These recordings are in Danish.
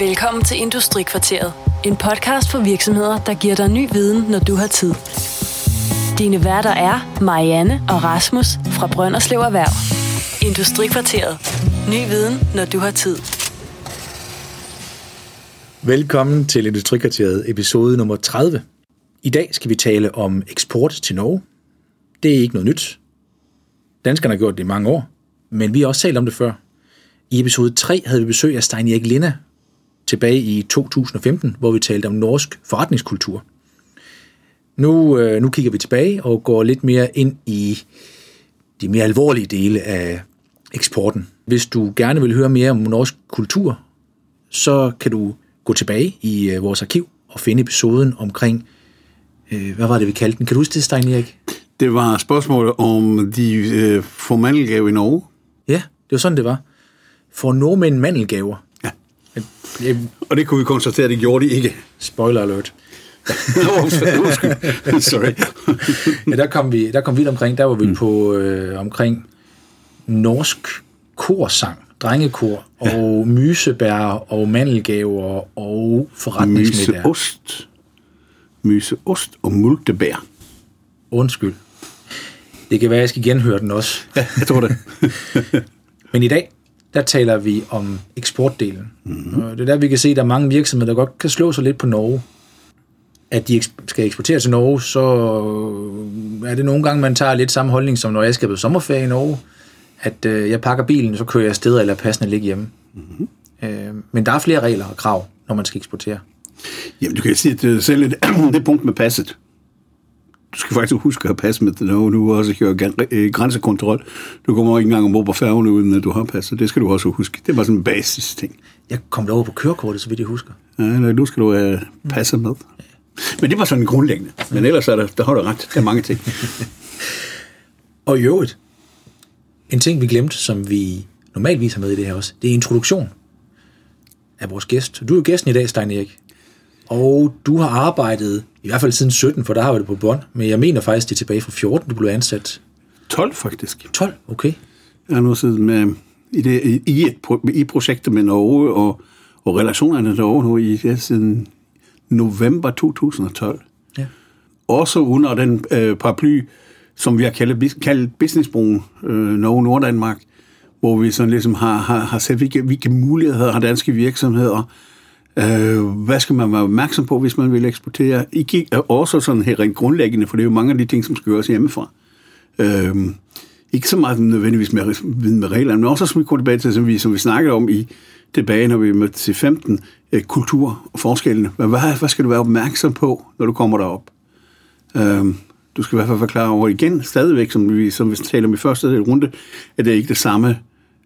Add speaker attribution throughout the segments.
Speaker 1: Velkommen til Industrikvarteret. En podcast for virksomheder, der giver dig ny viden, når du har tid. Dine værter er Marianne og Rasmus fra Brønderslev Erhverv. Industrikvarteret. Ny viden, når du har tid.
Speaker 2: Velkommen til Industrikvarteret episode nummer 30. I dag skal vi tale om eksport til Norge. Det er ikke noget nyt. Danskerne har gjort det i mange år, men vi har også talt om det før. I episode 3 havde vi besøg af Stein Erik Linde tilbage i 2015, hvor vi talte om norsk forretningskultur. Nu, øh, nu kigger vi tilbage og går lidt mere ind i de mere alvorlige dele af eksporten. Hvis du gerne vil høre mere om norsk kultur, så kan du gå tilbage i øh, vores arkiv og finde episoden omkring, øh, hvad var det, vi kaldte den? Kan du huske det, Stein Erik?
Speaker 3: Det var spørgsmålet om de øh, får mandelgave i Norge.
Speaker 2: Ja, det var sådan, det var. For nordmænd mandelgaver.
Speaker 3: Og det kunne vi konstatere, at det gjorde de ikke.
Speaker 2: Spoiler alert.
Speaker 3: Sorry.
Speaker 2: Ja, der kom vi, der kom vi omkring. Der var vi mm. på øh, omkring norsk korsang, drengekor, og ja. mysebær, og mandelgaver, og forretningsmiddag.
Speaker 3: Myseost. Myseost og multebær.
Speaker 2: Undskyld. Det kan være, jeg skal genhøre den også.
Speaker 3: Ja, jeg tror det.
Speaker 2: Men i dag, der taler vi om eksportdelen. Mm-hmm. Det er der, vi kan se, at der er mange virksomheder, der godt kan slå sig lidt på Norge. At de skal eksportere til Norge, så er det nogle gange, man tager lidt samme holdning, som når jeg skal på sommerferie i Norge. At øh, jeg pakker bilen, så kører jeg afsted, eller passende ligge hjemme. Mm-hmm. Øh, men der er flere regler og krav, når man skal eksportere.
Speaker 3: Jamen, du kan sige, at det selv det, det punkt med passet. Du skal faktisk huske at have pas med det, når du også græn- øh, grænsekontrol. Du kommer ikke engang ombord på færgen, uden at du har passet. Det skal du også huske. Det var sådan en basis ting.
Speaker 2: Jeg kom derover på kørekortet, så vidt jeg husker.
Speaker 3: Ja, nej, nu skal du have passet med. Men det var sådan grundlæggende. Men ellers er der, der har du ret. Der er mange ting.
Speaker 2: Og i øvrigt, en ting vi glemte, som vi normalvis har med i det her også, det er introduktion af vores gæst. Du er jo gæsten i dag, Stein Erik. Og du har arbejdet, i hvert fald siden 17, for der har vi det på bånd, men jeg mener faktisk, det er tilbage fra 14, du blev ansat.
Speaker 3: 12 faktisk.
Speaker 2: 12, okay.
Speaker 3: Jeg har nu siddet med i, det, i, et, i projektet med Norge og, og relationerne til Norge nu i ja, siden november 2012.
Speaker 2: Ja.
Speaker 3: Også under den øh, paraply, som vi har kaldt, kaldt Businessbroen øh, Norge Norddanmark, hvor vi sådan ligesom har, har, har set, hvilke, hvilke muligheder har danske virksomheder, øh, hvad skal man være opmærksom på, hvis man vil eksportere. Ikke også sådan her rent grundlæggende, for det er jo mange af de ting, som skal gøres hjemmefra. Øh, ikke så meget nødvendigvis med viden med reglerne, men også som vi kommer tilbage til, som vi, som vi snakkede om i tilbage, når vi mødte til 15, øh, kultur og forskellene. Hvad, hvad, hvad skal du være opmærksom på, når du kommer derop? Øh, du skal i hvert fald forklare over igen, stadigvæk, som vi, som vi talte om i første runde, at det er ikke det samme,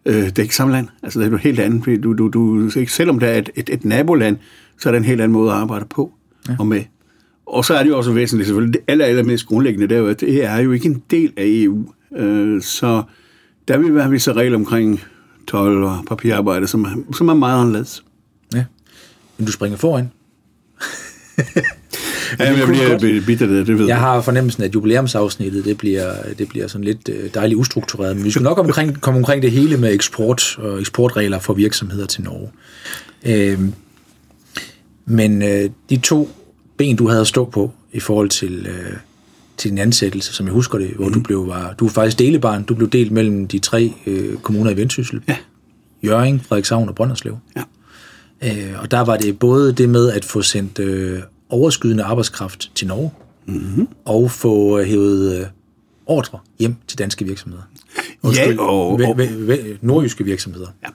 Speaker 3: øh, det er ikke samme land. Altså, det er noget helt andet. Du, du, du, selvom det er et, et, et naboland, så er det en helt anden måde at arbejde på ja. og med. Og så er det jo også væsentligt, selvfølgelig, det aller, aller mest grundlæggende, det er jo, at det er jo ikke en del af EU. Øh, så der vil være visse regler omkring tolv og papirarbejde, som som er meget anderledes.
Speaker 2: ja. Men du springer foran.
Speaker 3: Ja, jeg bliver bitter det, det ved
Speaker 2: Jeg har fornemmelsen, at jubilæumsafsnittet, det bliver, det bliver sådan lidt øh, dejligt ustruktureret. Men vi skal nok omkring, komme omkring det hele med eksport og eksportregler for virksomheder til Norge. Øhm, men øh, de to ben, du havde at stå på i forhold til, øh, til din ansættelse, som jeg husker det, hvor mm. du blev var, du var faktisk delebarn, du blev delt mellem de tre øh, kommuner i Vendsyssel.
Speaker 3: Ja.
Speaker 2: Jørgen, Frederikshavn og Brønderslev.
Speaker 3: Ja.
Speaker 2: Øh, og der var det både det med at få sendt øh, overskydende arbejdskraft til Norge, mm-hmm. og få øh, hævet øh, ordre hjem til danske virksomheder.
Speaker 3: Ja, og,
Speaker 2: Væ-
Speaker 3: og
Speaker 2: væ- væ- nordjyske virksomheder.
Speaker 3: ja.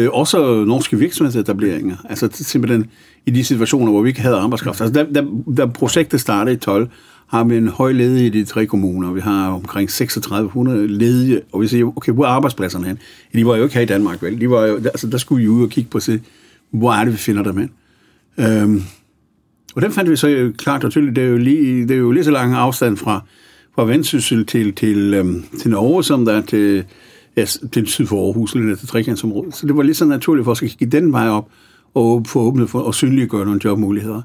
Speaker 3: øh, også norske virksomhedsetableringer. Altså simpelthen i de situationer, hvor vi ikke havde arbejdskraft. Altså, da, da, da projektet startede i 12, har vi en høj ledige i de tre kommuner. Vi har omkring 3600 ledige, og vi siger, okay, hvor er arbejdspladserne hen? De var jo ikke her i Danmark, vel? De var jo, altså, der skulle vi ud og kigge på, se, hvor er det, vi finder dem hen? Øhm, og den fandt vi så jo klart og tydeligt, det er jo lige, det er jo lige så lang afstand fra, fra Vendsyssel til, til, øhm, til Norge, som der er til, ja, til syd for Aarhus, eller til trekantsområdet. Så det var lige så naturligt for os at kigge den vej op, og få åbnet for, og synliggøre nogle jobmuligheder.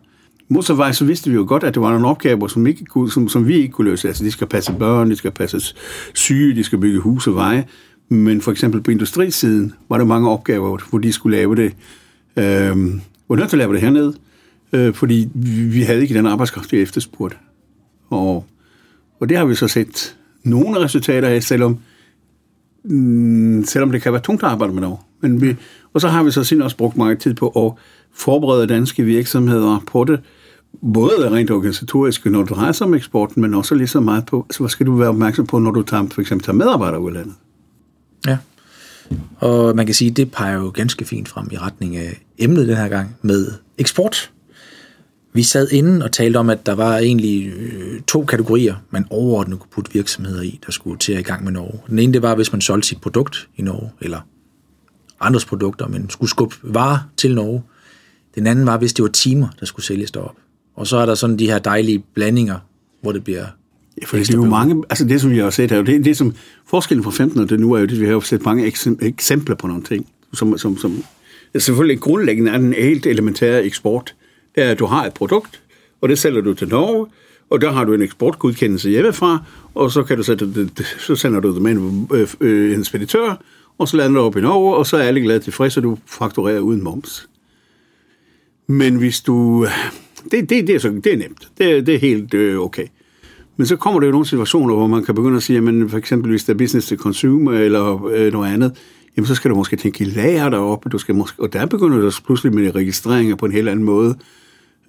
Speaker 3: Motorvej, så vidste vi jo godt, at der var nogle opgaver, som, ikke kunne, som, som vi ikke kunne løse. Altså, de skal passe børn, de skal passe syge, de skal bygge huse og veje. Men for eksempel på industrisiden var der mange opgaver, hvor de skulle lave det Øh, var nødt til at lave det hernede, øh, fordi vi havde ikke den arbejdskraft, vi efterspurgte. Og, og det har vi så set nogle resultater af, selvom, mm, selvom det kan være tungt at arbejde med noget. Men vi, og så har vi så siden også brugt meget tid på at forberede danske virksomheder på det, både rent organisatorisk, når det drejer sig om eksporten, men også lige så meget på, så hvad skal du være opmærksom på, når du tager, for eksempel tager medarbejdere ud af landet?
Speaker 2: Ja. Og man kan sige, at det peger jo ganske fint frem i retning af emnet den her gang med eksport. Vi sad inden og talte om, at der var egentlig øh, to kategorier, man overordnet kunne putte virksomheder i, der skulle til at i gang med Norge. Den ene, det var, hvis man solgte sit produkt i Norge, eller andres produkter, men skulle skubbe varer til Norge. Den anden var, hvis det var timer, der skulle sælges derop. Og så er der sådan de her dejlige blandinger, hvor det bliver
Speaker 3: Ja, for det er jo mange, altså det, som vi har set her, det, det som forskellen fra 15 og det nu er jo det, vi har jo set mange eksempler på nogle ting, som, som, som altså selvfølgelig grundlæggende er den helt elementære eksport. Det er, at du har et produkt, og det sælger du til Norge, og der har du en eksportgodkendelse hjemmefra, og så, kan du sætte det, så sender du det med en, øh, øh, en speditør, og så lander du op i Norge, og så er alle glade tilfredse, og du fakturerer uden moms. Men hvis du... Det, det, det, er, så, det er nemt. Det, det er helt øh, okay. Men så kommer der jo nogle situationer, hvor man kan begynde at sige, at for eksempel hvis der er business to consumer eller øh, noget andet, jamen så skal du måske tænke i lager deroppe, du skal måske, og der begynder du pludselig med registreringer på en helt anden måde.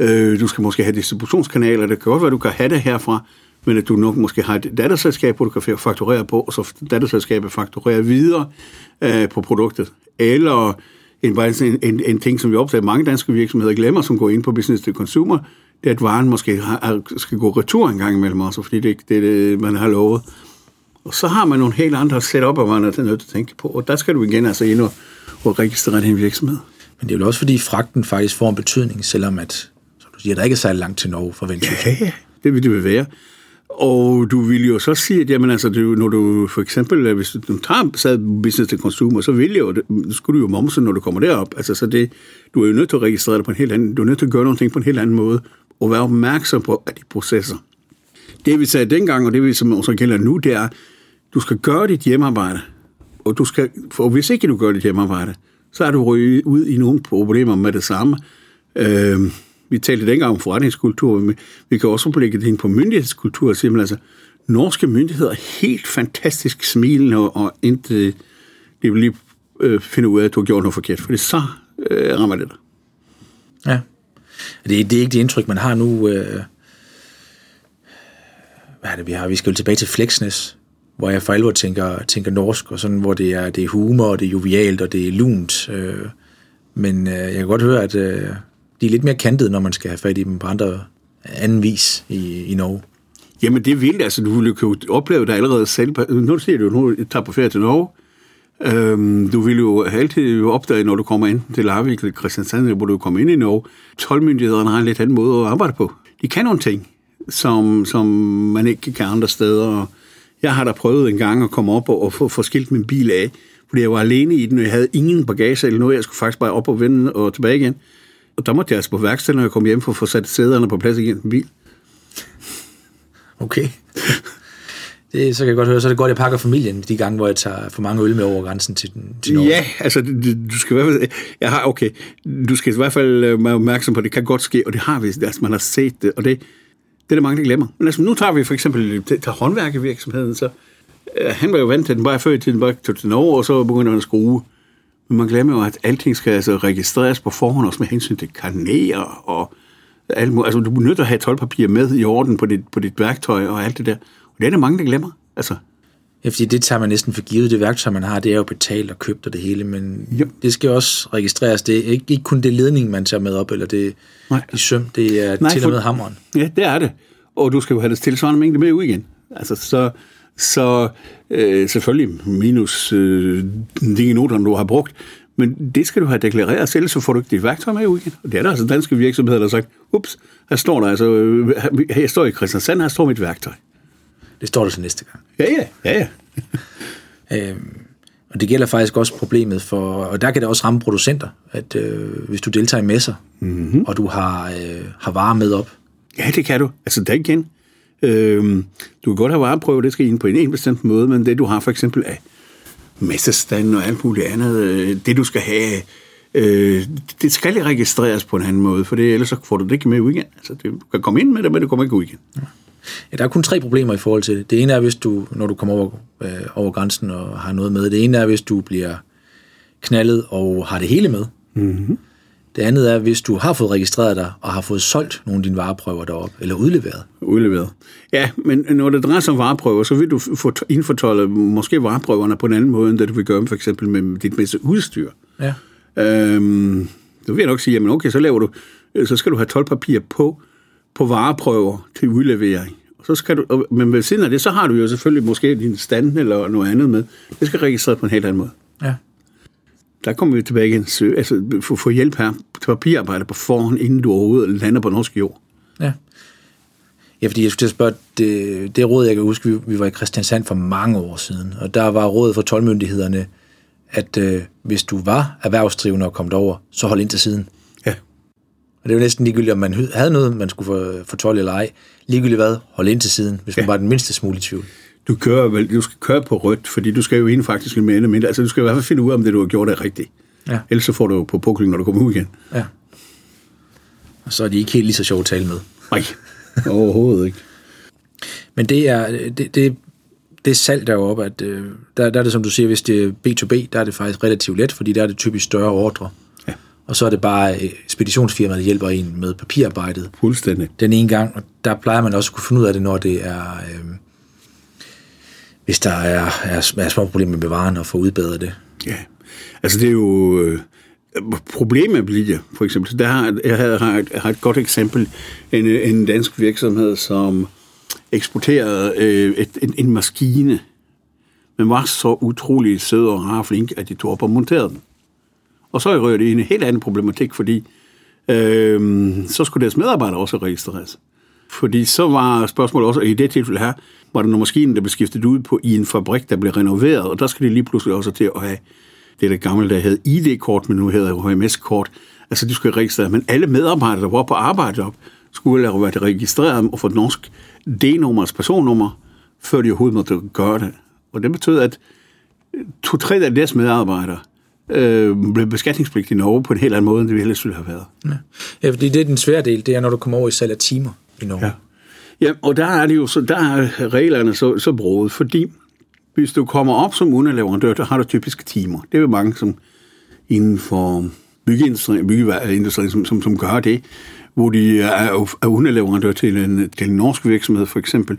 Speaker 3: Øh, du skal måske have distributionskanaler, det kan godt være, du kan have det herfra, men at du nok måske har et datterselskab, hvor du kan fakturere på, og så datterselskabet fakturerer videre øh, på produktet. Eller en, en, en, en ting, som vi opdager, mange danske virksomheder glemmer, som går ind på business to consumer, det er, at varen måske har, skal gå retur en gang imellem også, fordi det er det, det, man har lovet. Og så har man nogle helt andre setup, man er nødt til at tænke på, og der skal du igen altså ind og, og registrere din virksomhed.
Speaker 2: Men det er jo også, fordi fragten faktisk får en betydning, selvom at, siger, der ikke er særlig langt til Norge fra Vendsyssel.
Speaker 3: Ja, det vil det vil være. Og du vil jo så sige, at jamen, altså, du, når du for eksempel, øh, hvis du tager sad business til consumer, så vil jo, det, skulle du jo momse, når du kommer derop. Altså, så det, du er jo nødt til at registrere det på en helt anden, du er nødt til at gøre nogle ting på en helt anden måde, og være opmærksom på at de processer. Det vi sagde dengang, og det vi som også gælder nu, det er, du skal gøre dit hjemmearbejde. Og, du skal, for hvis ikke du gør dit hjemmearbejde, så er du røget ud i nogle problemer med det samme. Øh, vi talte dengang om forretningskultur, men vi kan også blikke det ind på myndighedskultur, simpelthen altså, norske myndigheder er helt fantastisk smilende, og ikke, de vil lige øh, finde ud af, at du har gjort noget forkert, for det så øh, rammer det dig.
Speaker 2: Ja. Det, det er ikke det indtryk, man har nu. Øh, hvad er det, vi har? Vi skal jo tilbage til Flexness, hvor jeg for alvor tænker, tænker norsk, og sådan, hvor det er, det er humor, og det er jovialt, og det er lunt. Øh, men øh, jeg kan godt høre, at øh, de er lidt mere kantede, når man skal have fat i dem på andre anden vis i, i Norge.
Speaker 3: Jamen det er vildt, altså du ville jo opleve det allerede selv. Nu siger du, nu tager på ferie til Norge. Øhm, du vil jo altid opdage, når du kommer ind til Larvik eller Christiansand, hvor du kommer ind i Norge. Tolvmyndighederne har en lidt anden måde at arbejde på. De kan nogle ting, som, som man ikke kan andre steder. Jeg har da prøvet en gang at komme op og, og få, få skilt min bil af, fordi jeg var alene i den, og jeg havde ingen bagage eller noget. Jeg skulle faktisk bare op og vende og tilbage igen. Og der måtte jeg altså på værkstedet, når jeg kom hjem for at få sat sæderne på plads igen i bil.
Speaker 2: Okay. Det, så kan jeg godt høre, så er det godt, at jeg pakker familien de gange, hvor jeg tager for mange øl med over grænsen til, til Norge.
Speaker 3: Ja, altså, du skal i hvert fald, jeg har, okay, du skal i hvert fald øh, være opmærksom på, at det kan godt ske, og det har vi, altså man har set det, og det, det er der mange, der glemmer. Men altså, nu tager vi for eksempel til, til håndværkevirksomheden, så øh, han var jo vant til den bare før i tiden, bare til Norge, og så begynder han at skrue. Men man glemmer jo, at alting skal altså registreres på forhånd, også med hensyn til karnerer og alt muligt. Altså, du er nødt til at have tolvpapir med i orden på dit, på dit værktøj og alt det der. Og det er der mange, der glemmer. Altså.
Speaker 2: Ja, fordi det tager man næsten for givet. Det værktøj, man har, det er jo betalt og købt og det hele, men jo. det skal også registreres. Det er ikke, ikke kun det ledning, man tager med op, eller det, Nej. de søm, det er Nej, til og med hammeren.
Speaker 3: Ja, det er det. Og du skal jo have det tilsvarende mængde med ud igen. Altså, så, så øh, selvfølgelig minus øh, de noter, du har brugt, men det skal du have deklareret selv, så får du ikke dit værktøj med ud igen. Og det er der altså danske virksomheder, der har sagt, ups, her står der altså, øh, her står i Christiansand, her står mit værktøj.
Speaker 2: Det står der til næste gang.
Speaker 3: Ja, ja, ja,
Speaker 2: ja. øhm, og det gælder faktisk også problemet for, og der kan det også ramme producenter, at øh, hvis du deltager i messer, mm-hmm. og du har, øh, har varer med op.
Speaker 3: Ja, det kan du. Altså, der igen. Øhm, du kan godt have vareprøver, det skal ind på en, en bestemt måde, men det du har for eksempel af messestand og alt muligt andet, øh, det du skal have Øh, det skal registreres på en anden måde, for det, ellers så får du det ikke med ud igen. Altså, det, du kan komme ind med det, men det kommer ikke ud igen.
Speaker 2: Ja, der er kun tre problemer i forhold til det. Det ene er, hvis du, når du kommer over, øh, over grænsen og har noget med. Det ene er, hvis du bliver knaldet og har det hele med.
Speaker 3: Mm-hmm.
Speaker 2: Det andet er, hvis du har fået registreret dig og har fået solgt nogle af dine vareprøver derop eller udleveret.
Speaker 3: Udleveret. Ja, men når det drejer sig om vareprøver, så vil du få indfortolde måske vareprøverne på en anden måde, end det du vil gøre for eksempel med dit bedste udstyr.
Speaker 2: Ja.
Speaker 3: Øhm, så vil jeg nok sige, jamen okay, så laver du, så skal du have 12 papir på, på vareprøver til udlevering. Og så skal du, men ved siden af det, så har du jo selvfølgelig måske din stand eller noget andet med. Det skal registreres på en helt anden måde.
Speaker 2: Ja.
Speaker 3: Der kommer vi tilbage igen. Altså, få, få hjælp her til papirarbejde på forhånd, inden du overhovedet lander på norsk jord.
Speaker 2: Ja. Ja, fordi jeg skulle til at spørge, det, det råd, jeg kan huske, vi, vi var i Christiansand for mange år siden, og der var rådet for tolvmyndighederne, at øh, hvis du var erhvervsdrivende og kom derover, så hold ind til siden.
Speaker 3: Ja.
Speaker 2: Og det var næsten ligegyldigt, om man havde noget, man skulle få, 12 eller ej. Ligegyldigt hvad, hold ind til siden, hvis man
Speaker 3: Ja.
Speaker 2: var den mindste smule i tvivl.
Speaker 3: Du, kører vel, du skal køre på rødt, fordi du skal jo ind faktisk mere eller mindre. Altså, du skal i hvert fald finde ud af, om det, du har gjort, er rigtigt.
Speaker 2: Ja.
Speaker 3: Ellers så får du på pukling, når du kommer ud igen.
Speaker 2: Ja. Og så er de ikke helt lige så sjovt at tale med.
Speaker 3: Nej, overhovedet ikke.
Speaker 2: Men det er, det, det, det salg deroppe, at øh, der, der er det, som du siger, hvis det er B2B, der er det faktisk relativt let, fordi der er det typisk større ordre.
Speaker 3: Ja.
Speaker 2: Og så er det bare øh, speditionsfirmaet, der hjælper en med papirarbejdet
Speaker 3: Fuldstændig.
Speaker 2: den ene gang, og der plejer man også at kunne finde ud af det, når det er, øh, hvis der er, er, er små problemer med bevaren og få udbedret det.
Speaker 3: Ja, altså det er jo... Øh, problemet bliver, for eksempel, der har, jeg har, har, et, har et godt eksempel, en, en dansk virksomhed, som eksporterede øh, et, en, en maskine, men var så utrolig sød og rar og flink, at de tog op og monterede den. Og så rører det i en helt anden problematik, fordi øh, så skulle deres medarbejdere også registreres. Fordi så var spørgsmålet også, og i det tilfælde her, var der nogle maskiner, der blev skiftet ud på i en fabrik, der blev renoveret, og der skulle de lige pludselig også til at have det der gamle, der hed ID-kort, men nu hedder HMS-kort. Altså, de skulle registrere, men alle medarbejdere, der var på arbejde op, skulle have været registreret og få et norsk D-nummer, altså personnummer, før de overhovedet måtte gøre det. Og det betød, at to-tre af deres medarbejdere øh, blev beskatningspligtige i Norge på en helt anden måde, end det vi ellers ville have været.
Speaker 2: Ja. ja, fordi det er den svære del, det er, når du kommer over i salg af timer i Norge.
Speaker 3: Ja. Ja, og der er det jo så, der er reglerne så, så broet, fordi hvis du kommer op som underleverandør, der har du typisk timer. Det er jo mange, som inden for byggeindustrien, byggeindustrien som, som, som gør det, hvor de er, er underleverandør til en, til en norsk virksomhed for eksempel,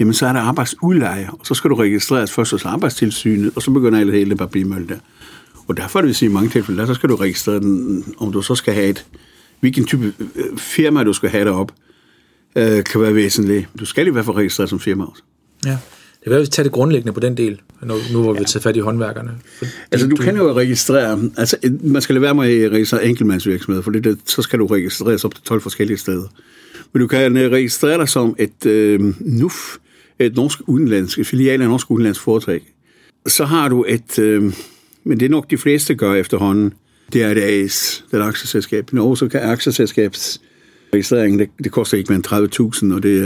Speaker 3: jamen så er der arbejdsudleje, og så skal du registreres først hos arbejdstilsynet, og så begynder alle hele det bare blive der. Og derfor vil vi sige, i mange tilfælde, der så skal du registrere den, om du så skal have et, hvilken type øh, firma du skal have derop, øh, kan være væsentligt. Du skal i hvert fald registrere som firma også.
Speaker 2: Ja. Det kan være, at vi tager det grundlæggende på den del, nu, nu hvor vi tager fat i håndværkerne. Fordi
Speaker 3: Altså, du kan jo registrere, altså, man skal lade være med at registrere enkeltmandsvirksomheder, for det, der, så skal du registreres op til 12 forskellige steder. Men du kan øh, registrere dig som et øh, NUF, et norsk udenlandsk, et filial af et norsk udenlandsk foretag. Så har du et, øh, men det er nok de fleste gør efterhånden, det er et AS, det er et aktieselskab. I Norge så kan aktieselskabs registreringen, det, det koster ikke mere end 30.000, og det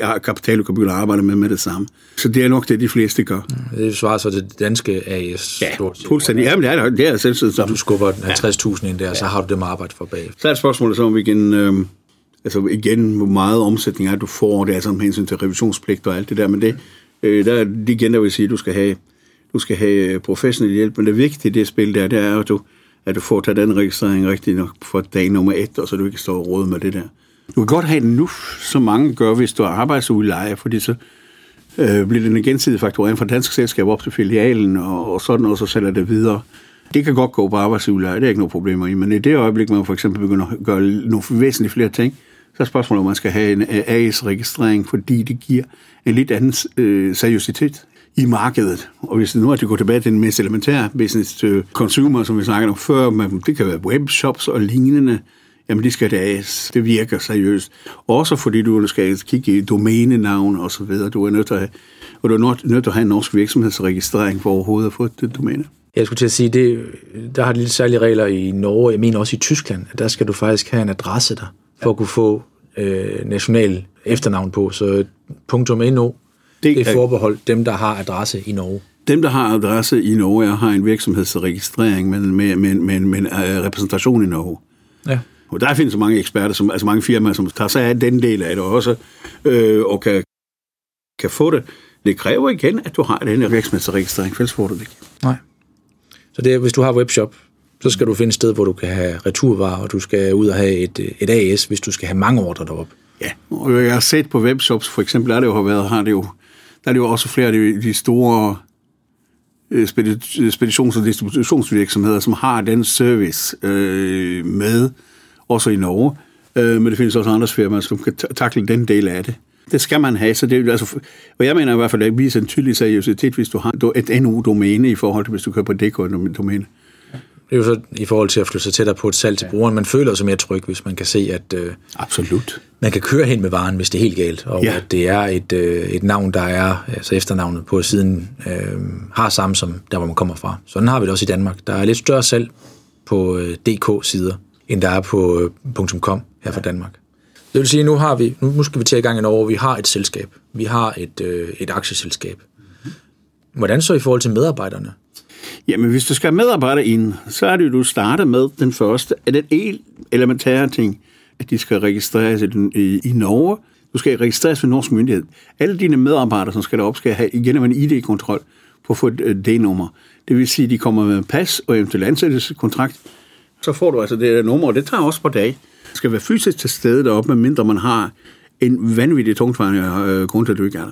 Speaker 3: er, er kapital, du kan begynde at arbejde med med det samme. Så det er nok det, de fleste gør.
Speaker 2: Det svarer så til det danske AS.
Speaker 3: Ja, fuldstændig. Jamen, det er, det er selvsagt
Speaker 2: Du skubber 50.000 ind der, så har du dem at arbejde for bag.
Speaker 3: Så er spørgsmålet så, om vi igen, øh, altså igen, hvor meget omsætning er, du får, det er altså med hensyn til revisionspligt og alt det der, men det, øh, der er det igen, der vil sige, at du skal have, du skal have professionel hjælp, men det vigtige i det spil der, det er, at du, at du får taget den registrering rigtig nok for dag nummer et, og så du ikke står og råd med det der. Du kan godt have den nu, som mange gør, hvis du er arbejdsudlejer, fordi så øh, bliver den gensidig fakturering fra dansk selskab op til filialen, og, og sådan, og så sælger det videre. Det kan godt gå på arbejdsudleje, det er ikke nogen problemer i, men i det øjeblik, man for eksempel begynder at gøre nogle væsentligt flere ting, så er spørgsmålet, om man skal have en AS-registrering, fordi det giver en lidt anden øh, seriøsitet i markedet. Og hvis nu er, at det går tilbage til den mest elementære business to consumer, som vi snakkede om før, men det kan være webshops og lignende, jamen det skal det Det virker seriøst. Også fordi du skal kigge i domænenavn og så videre. Du er nødt til at have, og du er nødt nødt til at have en norsk virksomhedsregistrering for overhovedet at få det domæne.
Speaker 2: Jeg skulle til at sige, det, der har de lidt særlige regler i Norge, jeg mener også i Tyskland, at der skal du faktisk have en adresse der, for at kunne få øh, national efternavn på. Så .no, det,
Speaker 3: Det
Speaker 2: det er forbeholdt dem, der har adresse i Norge.
Speaker 3: dem, der har adresse i Norge, har en virksomhedsregistrering med, med, med, med, med uh, repræsentation i Norge.
Speaker 2: Ja.
Speaker 3: Og der findes så mange eksperter, som, altså mange firmaer, som tager sig af den del af det også, øh, og kan, kan få det. Det kræver igen, at du har den her virksomhedsregistrering, ellers får du det ikke.
Speaker 2: Nej. Så det er, hvis du har webshop, så skal du finde et sted, hvor du kan have returvarer, og du skal ud og have et, et AS, hvis du skal have mange ordre derop.
Speaker 3: Ja, og jeg har set på webshops, for eksempel er det jo har været, har det jo, der er det jo også flere af de, de store øh, speditions- og distributionsvirksomheder, som har den service øh, med, også i Norge. Øh, men det findes også andre firmaer, som kan takle den del af det. Det skal man have, så det altså, og jeg mener i hvert fald, at det viser en tydelig seriøsitet, hvis du har et NU-domæne i forhold til, hvis du køber på DK-domæne.
Speaker 2: Det er jo så i forhold til at flytte sig tættere på et salg til brugeren. Man føler sig mere tryg, hvis man kan se, at øh,
Speaker 3: Absolut.
Speaker 2: man kan køre hen med varen, hvis det er helt galt. Og
Speaker 3: Ja.
Speaker 2: at det er et, øh, et navn, der er, altså efternavnet på siden, øh, har samme som der, hvor man kommer fra. Sådan har vi det også i Danmark. Der er lidt større salg på øh, DK-sider, end der er på øh, .com her fra Danmark. Det vil sige, nu har vi, nu, skal vi til i gang i Norge, vi har et selskab. Vi har et, øh, et aktieselskab. Hvordan så i forhold til medarbejderne?
Speaker 3: Jamen, hvis du skal have medarbejdere ind, så er det jo, du starter med den første, at den helt elementære ting, at de skal registreres i, den- i, i Norge. Du skal registreres ved norsk myndighed. Alle dine medarbejdere, som skal derop, skal have igennem en ID-kontrol på at få et D-nummer. Det vil sige, at de kommer med pas og eventuelt ansættelseskontrakt. Så får du altså det der nummer, og det tager også på dag. Du skal være fysisk til stede deroppe, medmindre man har en vanvittig tungtvejende øh, grund til, at du ikke er der.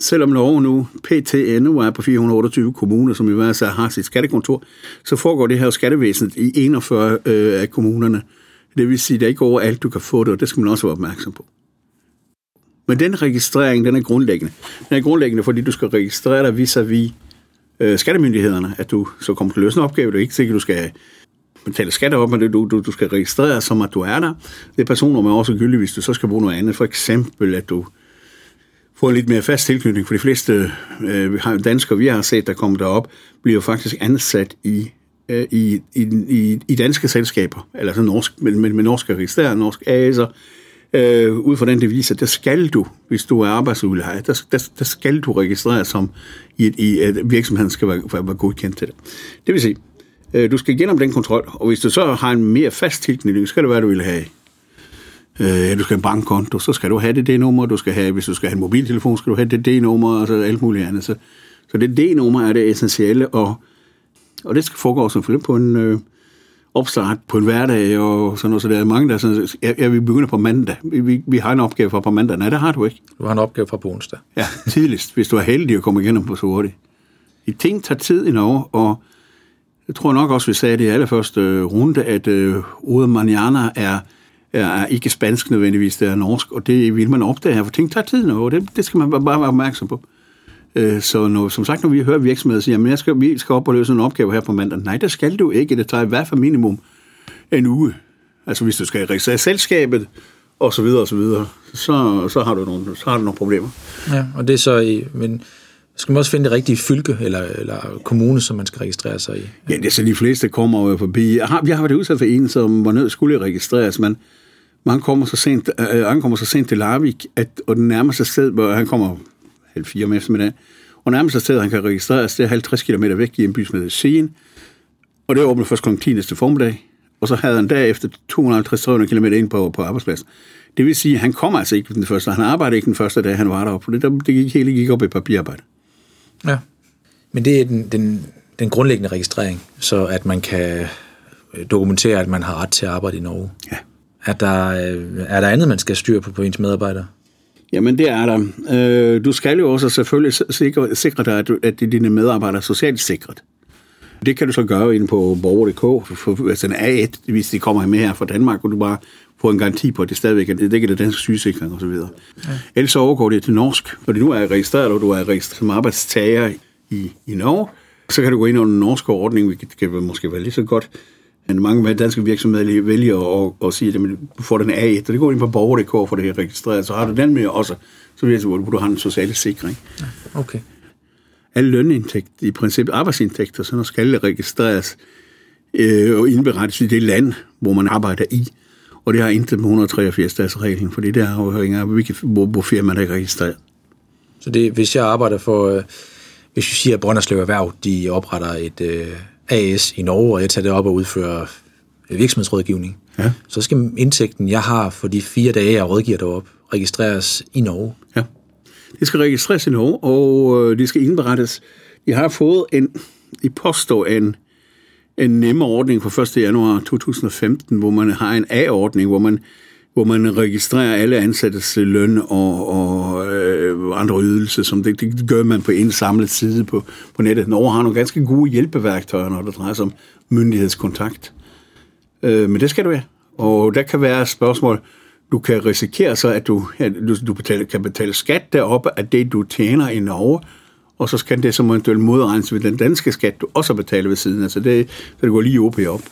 Speaker 3: Selvom Norge nu PT endnu er på 428 kommuner, som i hvert fald har sit skattekontor, så foregår det her jo skattevæsenet i 41 øh, af kommunerne. Det vil sige, at det er ikke overalt, du kan få det, og det skal man også være opmærksom på. Men den registrering, den er grundlæggende. Den er grundlæggende, fordi du skal registrere dig vis-à-vis øh, skattemyndighederne, at du så kommer til at løse en opgave. Det er ikke sikkert, du skal betale skatter op, men det, du, du, du skal registrere som, at du er der. Det er personnummer også gyldigt, hvis du så skal bruge noget andet. For eksempel, at du får en lidt mere fast tilknytning, for de fleste øh, danskere, vi har set, der kommer derop, bliver faktisk ansat i, øh, i, i, i, i danske selskaber, eller så norsk, med, med, med norske registrerer, norsk AS'er, øh, ud fra den devise, der skal du, hvis du er arbejdsudlejer, der, der, der skal du registrere som i, et, i at virksomheden skal være, være, være godkendt til det. Det vil sige, øh, du skal igennem den kontrol, og hvis du så har en mere fast tilknytning, så skal det være, du vil have Øh, du skal have en bankkonto, så skal du have det D-nummer, du skal have, hvis du skal have en mobiltelefon, skal du have det D-nummer, og så alt muligt andet. Så, så det D-nummer er det essentielle, og, og det skal foregå selvfølgelig på en øh, opstart på en hverdag, og sådan noget, så der er mange, der er sådan, ja, ja, vi begynder på mandag, vi, vi, vi har en opgave fra på mandag. Nej, det har du ikke.
Speaker 2: Du har en opgave fra på onsdag.
Speaker 3: Ja, tidligst, hvis du er heldig at komme igennem på så hurtigt. I ting tager tid i Norge, og jeg tror nok også, vi sagde det i allerførste øh, runde, at øh, ordet manana er, er, ikke spansk nødvendigvis, det er norsk, og det vil man opdage her, for ting tager tid i det, det skal man bare være opmærksom på. Øh, så når, som sagt, når vi hører virksomheder sige, at jeg skal, vi skal op og løse en opgave her på mandag, nej, det skal du ikke, det tager i hvert fald minimum en uge. Altså hvis du skal registrere selskabet, og så videre, og så videre, så, så, har, du nogle, så har du nogle problemer.
Speaker 2: Ja, og det er så i, men skal man også finde det rigtige fylke eller, eller kommune, som man skal registrere sig i.
Speaker 3: Ja, det er så de fleste kommer jo forbi. Jeg har, jeg har været udsat for en, som var nødt skulle registreres, men men han kommer så sent, øh, øh, han kommer så sent til Larvik, at, og den nærmeste sted, hvor han kommer halv fire om eftermiddagen, og nærmeste sted, han kan registreres, det er 50 km væk i en by, som hedder Sien, og det åbner først kl. 10 næste formiddag, og så havde han derefter 250-300 km ind på, på arbejdspladsen. Det vil sige, at han kommer altså ikke den første, han arbejder ikke den første dag, han var deroppe, for det, det gik, hele gik op i papirarbejde.
Speaker 2: Ja. Men det er den, den, den grundlæggende registrering, så at man kan øh, dokumentere, at man har ret til at arbejde i Norge.
Speaker 3: Ja.
Speaker 2: Er der, øh, er der andet, man skal styre på på ens medarbejdere?
Speaker 3: Jamen, det er der. Øh, Du skal jo også selvfølgelig sikre, sikre dig, at du- at dine medarbejdere er socialt sikret. Det kan du så gøre inde på borger.dk, for, altså en A1, hvis de kommer med her fra Danmark, og du bare får en garanti på, at det stadigvæk er det, det er det danske sygesikring osv. Ja. Ellers så overgår det til norsk, fordi nu er registreret, og du er registreret som arbejdstager i, i Norge. Så kan du gå ind under den norske ordning, hvilket kan måske være lige så godt. Men mange danske virksomheder vælger at, at sige, at du får den A1, og det går ind på borger.dk for det her registreret, så har du den med også, så vil jeg sige, du har en social sikring.
Speaker 2: Okay.
Speaker 3: Alle lønindtægt, i princippet arbejdsindtægter, så skal registreres øh, og indberettes i det land, hvor man arbejder i. Og det har intet med 183 dags reglen, fordi det er afhængig af, hvor, hvor firmaet er registreret.
Speaker 2: Så det, hvis jeg arbejder for, øh, hvis vi siger, at Brønderslev Erhverv, de opretter et øh, AS i Norge, og jeg tager det op og udfører virksomhedsrådgivning,
Speaker 3: Ja.
Speaker 2: så skal indtægten, jeg har for de fire dage, jeg rådgiver derop, registreres i Norge.
Speaker 3: Ja. Det skal registreres i Norge, og øh, det skal indberettes. Jeg har fået en, i påstår en, en nemme ordning fra 1. januar 2015, hvor man har en A-ordning, hvor man, hvor man registrerer alle ansattes løn og, og øh, andre ydelser, som det, det gør man på en samlet side på, på nettet. Norge har nogle ganske gode hjælpeværktøjer, når det drejer sig om myndighedskontakt. Øh, men det skal du have. Og der kan være spørgsmål, du kan risikere så, at du, at du, du betaler, kan betale skat deroppe af det, du tjener i Norge, og så skal det som eventuelt modregnes ved den danske skat, du også betaler ved siden. Altså det, så det går lige op i op.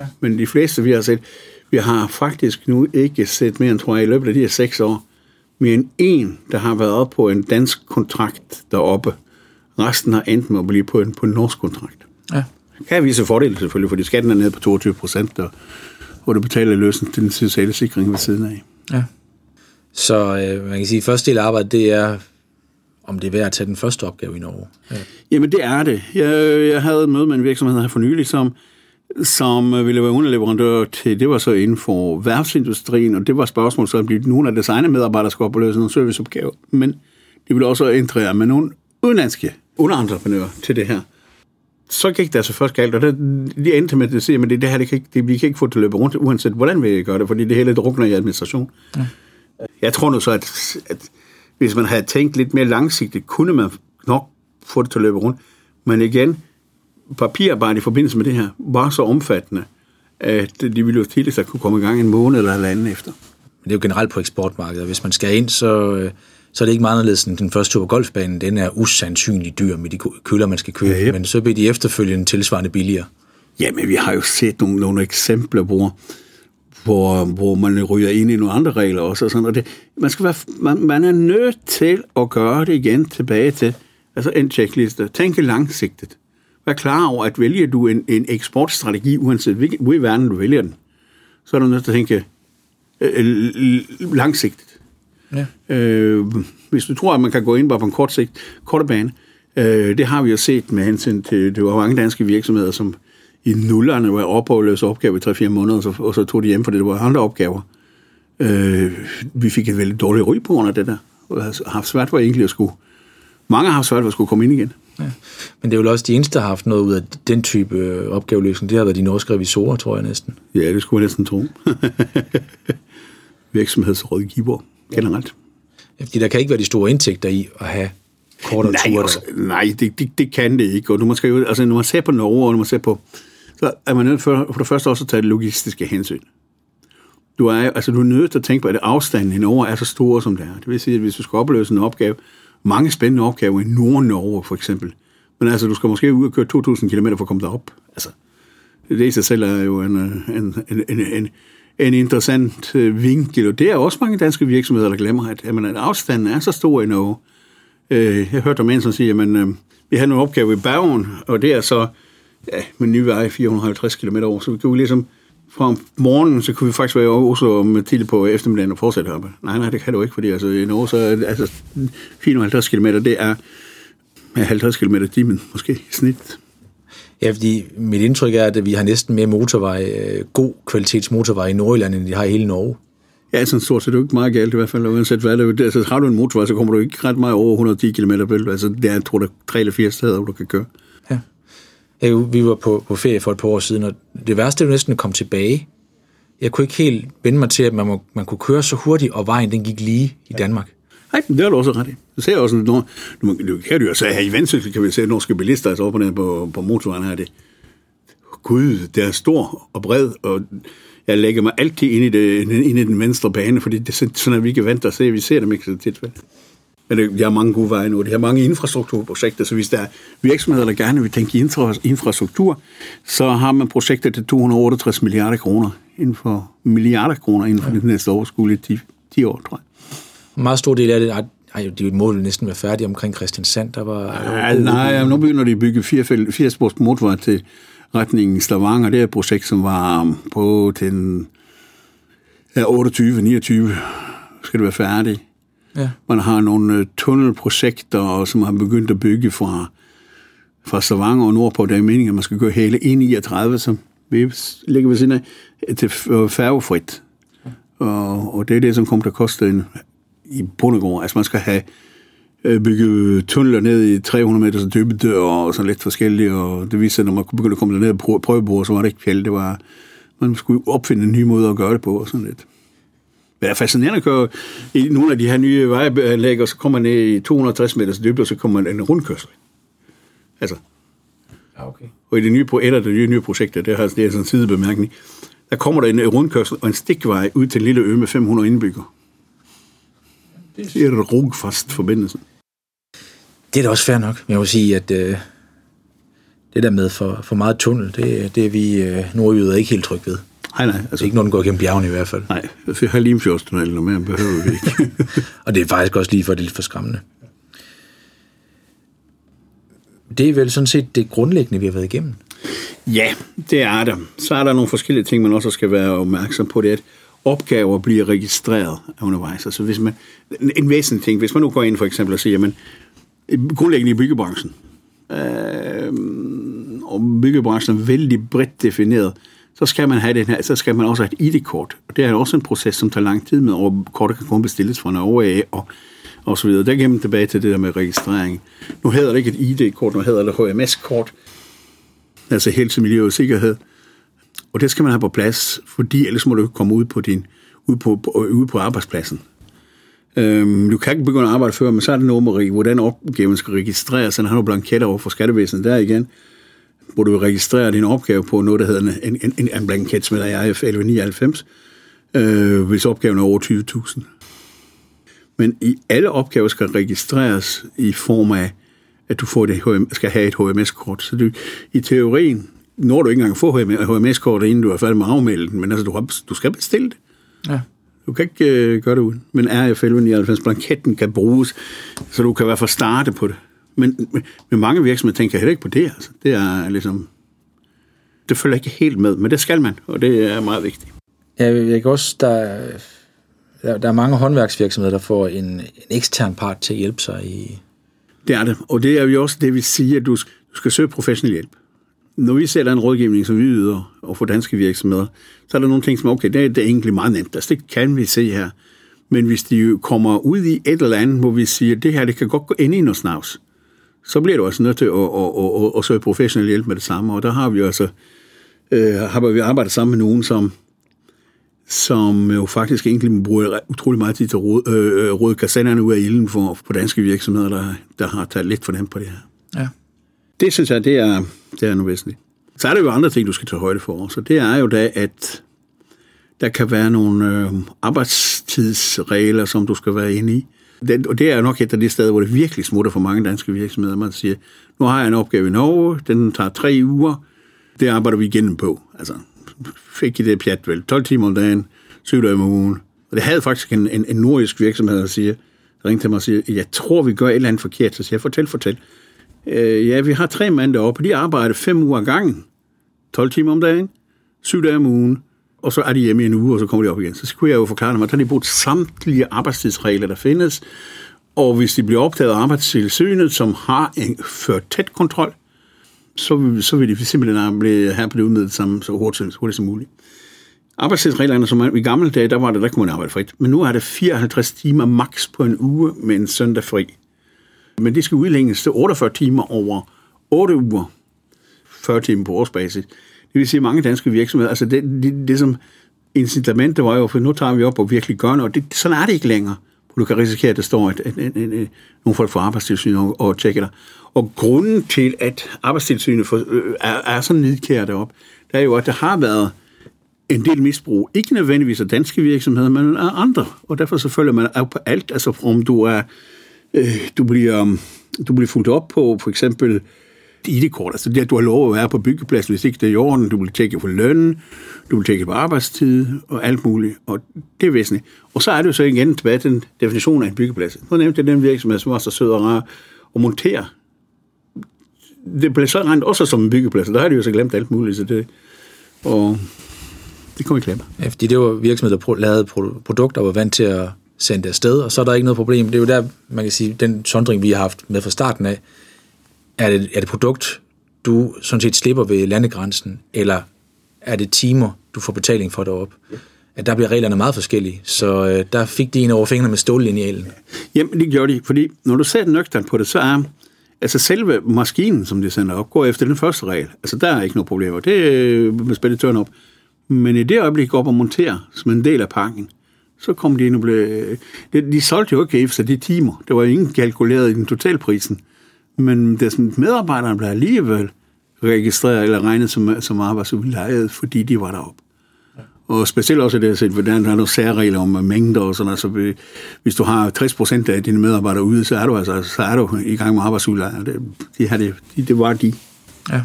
Speaker 3: Ja. Men de fleste, vi har set, vi har faktisk nu ikke set mere end, tror jeg, i løbet af de her seks år, mere end en, der har været op på en dansk kontrakt deroppe. Resten har endt med at blive på en, på en norsk kontrakt.
Speaker 2: Ja.
Speaker 3: Kan vise fordele selvfølgelig, fordi skatten er nede på 22 procent, og, og du betaler løsen til den sociale sikring ved siden af.
Speaker 2: ja. Så øh, man kan sige, at første del af arbejdet, det er, om det er værd at tage den første opgave i Norge. Ja.
Speaker 3: Jamen, det er det. Jeg, jeg havde et møde med en virksomhed her for nylig, som, som ville være underleverandør til, det var så inden for værftsindustrien, og det var spørgsmål, så blev nogle af designermedarbejdere skulle op og løse nogle serviceopgaver, men de ville også integrere med nogle udenlandske underentreprenører til det her. Så gik det altså først galt, og det, de endte med at sige, at det, det her, det kan ikke, det, vi kan ikke få det til at løbe rundt, uanset hvordan vi gør det, fordi det hele drukner i administration. Ja. Jeg tror nu så, at, at hvis man havde tænkt lidt mere langsigtet, kunne man nok få det til at løbe rundt. Men igen, papirarbejde i forbindelse med det her var så omfattende, at de ville jo tidligst at kunne komme i gang en måned eller halvanden efter.
Speaker 2: Men det er jo generelt på eksportmarkedet. Hvis man skal ind, så, øh, så er det ikke meget anderledes end den første tur på golfbanen. Den er usandsynlig dyr med de køler, man skal købe.
Speaker 3: Ja,
Speaker 2: ja. Men så bliver de efterfølgende tilsvarende billigere.
Speaker 3: Jamen, vi har jo set nogle, nogle eksempler, hvor, hvor, hvor man ryger ind i nogle andre regler også. Og sådan, og det, man, skal være, man, man er nødt til at gøre det igen tilbage til altså en checkliste. Tænke langsigtet. Vær klar over, at vælger du en, en eksportstrategi, uanset hvilken, hvor i verden du vælger den, så er du nødt til at tænke øh, l- langsigtet.
Speaker 2: Ja.
Speaker 3: Øh, hvis du tror, at man kan gå ind bare på en kort sigt, korte bane, øh, det har vi jo set med hensyn til, det var mange danske virksomheder, som i nullerne var oppe og løse opgaver i 3-4 måneder, og så, og så tog de hjem, fordi det var andre opgaver. Øh, vi fik et veldig dårligt ry på grund af det der, og har haft svært for egentlig at skulle, mange har haft svært for at skulle komme ind igen.
Speaker 2: Ja. Men det er jo også de eneste, der har haft noget ud af den type øh, opgaveløsning. Det har været de norske revisorer, tror jeg næsten.
Speaker 3: Ja, det skulle jeg næsten tro. Virksomhedsrådgiver generelt.
Speaker 2: Ja, Fordi der kan ikke være de store indtægter i at have kortere
Speaker 3: Nej,
Speaker 2: ture. der.
Speaker 3: nej det, det, det kan det ikke. Og du må skrive, altså, når man ser på Norge, og når man ser på, så er man nødt for, for det første også at tage det logistiske hensyn. Du er, altså, du er nødt til at tænke på, at afstanden i Norge er så stor, som det er. Det vil sige, at hvis du skal opløse en opgave, mange spændende opgaver i Nord-Norge for eksempel, men altså, du skal måske ud og køre 2.000 km for at komme derop. Altså, det i sig selv er jo en, en, en, en, en, en interessant øh, vinkel, og det er også mange danske virksomheder, der glemmer, at, jamen, at afstanden er så stor i Norge. Øh, jeg hørte om en, som siger, at øh, vi har en opgave i Bergen, og det er så ja, med nye veje 450 km over, så vi kunne ligesom fra om morgenen, så kunne vi faktisk være i Oslo om tidligt på eftermiddagen og fortsætte heroppe. Nej, nej, det kan du ikke, fordi altså, i Norge, så altså 450 km, det er ja, 50 km i timen, måske i snit.
Speaker 2: Ja, fordi mit indtryk er, at vi har næsten mere motorvej, øh, god kvalitets motorvej i Nordjylland, end de har i hele Norge.
Speaker 3: Ja, sådan stort set er ikke meget galt i hvert fald, uanset hvad det er. Altså, har du en motorvej, så kommer du ikke ret meget over 110 km? Altså, det er, tror, der er tre eller fire steder, hvor du kan køre.
Speaker 2: Ja, vi var på, på ferie for et par år siden, og det værste er jo næsten at komme tilbage. Jeg kunne ikke helt vende mig til, at man, må, man kunne køre så hurtigt, og vejen den gik lige i Danmark.
Speaker 3: Nej, det har du også ret i. Du ser også, når, nu kan du jo så her i Vendsyssel, kan vi se norske bilister, altså op og på, på motorvejen her, det, gud, det er stor og bred, og jeg lægger mig altid ind i, det, ind i den venstre bane, fordi det er sådan, at vi kan vente og se, vi ser dem ikke så tit. vel? Men det, de har mange gode veje nu, de har mange infrastrukturprojekter, så hvis der er virksomheder, der gerne vil tænke infrastruktur, så har man projekter til 268 milliarder kroner inden for milliarder kroner inden for ja. det næste overskuelige 10, 10 år, tror jeg.
Speaker 2: En meget stor del af det, ej, de må næsten være færdige omkring Christiansand, der var...
Speaker 3: Ja, nej, nu begynder de at bygge fire, fæld- fire spors motorvej til retningen Stavanger. Det er et projekt, som var um, på til ja, 28, 29 skal det være færdigt.
Speaker 2: Ja.
Speaker 3: Man har nogle øh, tunnelprojekter, som har begyndt at bygge fra fra Stavanger og nordpå, der er meningen, at man skal køre hele 1,39, som vi ligger ved siden af, til færgefrit. Og, og det er det, som kommer til at koste en, i bundegård. Altså man skal have øh, bygget tunneler ned i 300 meters dybde og sådan lidt forskellige, og det viser sig, når man begyndte at komme derned og prøvebord, så var det ikke fjeld, det var, man skulle opfinde en ny måde at gøre det på og sådan lidt. Men det er fascinerende at køre i nogle af de her nye vejanlæg, og så kommer man ned i 260 meters dybde, og så kommer man en rundkørsel. Altså.
Speaker 2: Ja, okay.
Speaker 3: Og i det nye, et af de nye, nye projekter, det, har, det er sådan en sidebemærkning, der kommer der en rundkørsel og en stikvej ud til en lille ø med 500 indbyggere. Det er et rugfast forbindelse.
Speaker 2: Det er da også fair nok. Jeg vil sige, at øh, det der med for, for meget tunnel, det, det er vi øh, nordjyder ikke helt trygge ved.
Speaker 3: Nej, nej.
Speaker 2: Altså, ikke når den går gennem bjergene i hvert fald.
Speaker 3: Nej, vi har Limfjordstunnel, og mere behøver vi ikke.
Speaker 2: og det er faktisk også lige for, det er lidt for skræmmende. Det er vel sådan set det grundlæggende, vi har været igennem.
Speaker 3: Ja, det er der. Så er der nogle forskellige ting, man også skal være opmærksom på. Det at opgaver bliver registreret undervejs. Altså hvis man, en væsentlig ting, hvis man nu går ind for eksempel og siger, jamen, grundlæggende i byggebranchen, øh, og byggebranchen er vældig bredt defineret, så skal man have det her, så skal man også have et ID-kort. Og det er også en proces, som tager lang tid med, og kortet kan kun bestilles fra Norge af, og, og så videre. Der gennem tilbage til det der med registrering. Nu hedder det ikke et ID-kort, nu hedder det HMS-kort, altså helse, miljø og sikkerhed. Og det skal man have på plads, fordi ellers må du komme ud på, din, ud på, på, ud på arbejdspladsen. Øhm, du kan ikke begynde at arbejde før, men så er det noget med, hvordan opgaven skal registreres. Så har du blanketter over for skattevæsenet der igen, hvor du registrerer din opgave på noget, der hedder en, en, en, en blanket, som hedder IF 1199, øh, hvis opgaven er over 20.000. Men i alle opgaver skal registreres i form af, at du får det, skal have et HMS-kort. Så du, i teorien når du ikke engang få HMS-kortet, inden du er færdig med at afmelde den, men altså, du, har, du skal bestille det.
Speaker 2: Ja.
Speaker 3: Du kan ikke øh, gøre det uden. Men RF 1199 blanketten kan bruges, så du kan i hvert fald starte på det. Men, men mange virksomheder tænker heller ikke på det. Altså. Det er ligesom... Det følger ikke helt med, men det skal man, og det er meget vigtigt.
Speaker 2: Ja, jeg kan også, der, der, der er mange håndværksvirksomheder, der får en, en ekstern part til at hjælpe sig i...
Speaker 3: Det er det, og det er jo også det, vi siger, at du, du skal søge professionel hjælp når vi sætter en rådgivning, som vi yder og for danske virksomheder, så er der nogle ting, som okay, det er, det er egentlig meget nemt. Altså, det kan vi se her. Men hvis de kommer ud i et eller andet, hvor vi siger, at det her det kan godt gå ind i noget snavs, så bliver du også nødt til at, at, at, at, at søge professionel hjælp med det samme. Og der har vi altså øh, har vi arbejdet sammen med nogen, som, som jo faktisk egentlig bruger utrolig meget tid til at råde, øh, råde kassanderne ud af ilden for, for danske virksomheder, der, der har taget lidt for dem på det her.
Speaker 2: Ja.
Speaker 3: Det synes jeg, det er, det er nu væsentligt. Så er der jo andre ting, du skal tage højde for. Så det er jo da, at der kan være nogle øh, arbejdstidsregler, som du skal være inde i den, og det er jo nok et af de steder, hvor det virkelig smutter for mange danske virksomheder. Man siger, nu har jeg en opgave i Norge, den tager tre uger, det arbejder vi igennem på. Altså, fik I det pjat vel, 12 timer om dagen, 7 dage om ugen. Og det havde faktisk en, en, en nordisk virksomhed, der siger, der ringte til mig og siger, jeg tror, vi gør et eller andet forkert. Så siger jeg, fortæl, fortæl. Øh, ja, vi har tre mand deroppe, de arbejder fem uger ad gangen. 12 timer om dagen, syv dage om ugen, og så er de hjemme i en uge, og så kommer de op igen. Så skulle jeg jo forklare dem, at der har de brugt samtlige arbejdstidsregler, der findes, og hvis de bliver opdaget af arbejdstilsynet, som har en ført tæt kontrol, så, så vil de simpelthen blive, her blive udmedet som, så hurtigt, hurtigt som muligt. Arbejdstidsreglerne, som i gamle dage, der var det, der kunne man arbejde frit. Men nu er det 54 timer maks på en uge med en søndag fri. Men det skal udlænges til 48 timer over 8 uger. 40 timer på årsbasis. Det vil sige, mange danske virksomheder, altså det, det, det som incitamentet var jo, for nu tager vi op og virkelig gør noget, og det, sådan er det ikke længere. Du kan risikere, at der står et, et, et, et, et, nogle folk fra arbejdstilsynet og, og tjekker dig. Og grunden til, at arbejdstilsynet for, øh, er, er så nidkæret op, det er jo, at der har været en del misbrug. Ikke nødvendigvis af danske virksomheder, men af andre. Og derfor så følger man op på alt. Altså om du er øh, du, bliver, du bliver fuldt op på for eksempel ID-kort, altså det, at du har lov at være på byggepladsen, hvis ikke det er i orden, du vil tjekke for lønnen, du vil tjekke på arbejdstid og alt muligt, og det er væsentligt. Og så er det jo så igen tilbage til den definition af en byggeplads. Nu nævnte jeg den virksomhed, som var så sød og rar at montere. Det blev så rent også som en byggeplads, og der har de jo så glemt alt muligt, så det, og det kommer i klemme.
Speaker 2: Ja, fordi det var virksomheder, der lavede produkter, og var vant til at sendt afsted, og så er der ikke noget problem. Det er jo der, man kan sige, den sondring, vi har haft med fra starten af, er det, er det produkt, du sådan set slipper ved landegrænsen, eller er det timer, du får betaling for deroppe? At der bliver reglerne meget forskellige, så øh, der fik de en over fingrene med stållinjalen.
Speaker 3: Jamen, det gjorde de, fordi når du ser nøgteren på det, så er altså selve maskinen, som de sender op, går efter den første regel. Altså, der er ikke noget problemer. Det er med speditøren op. Men i det øjeblik, går op og monterer som en del af pakken, så kom de ind og blev... De, de solgte jo ikke efter de timer. Det var ingen kalkuleret i den totalprisen. Men deres medarbejderne blev alligevel registreret eller regnet som, som arbejdsudlejet, fordi de var deroppe. Og specielt også det, at hvordan der er nogle særregler om mængder og sådan altså, hvis du har 60 procent af dine medarbejdere ude, så er du altså så er du i gang med arbejdsudlejer. Det, det, de, det var de.
Speaker 2: Ja.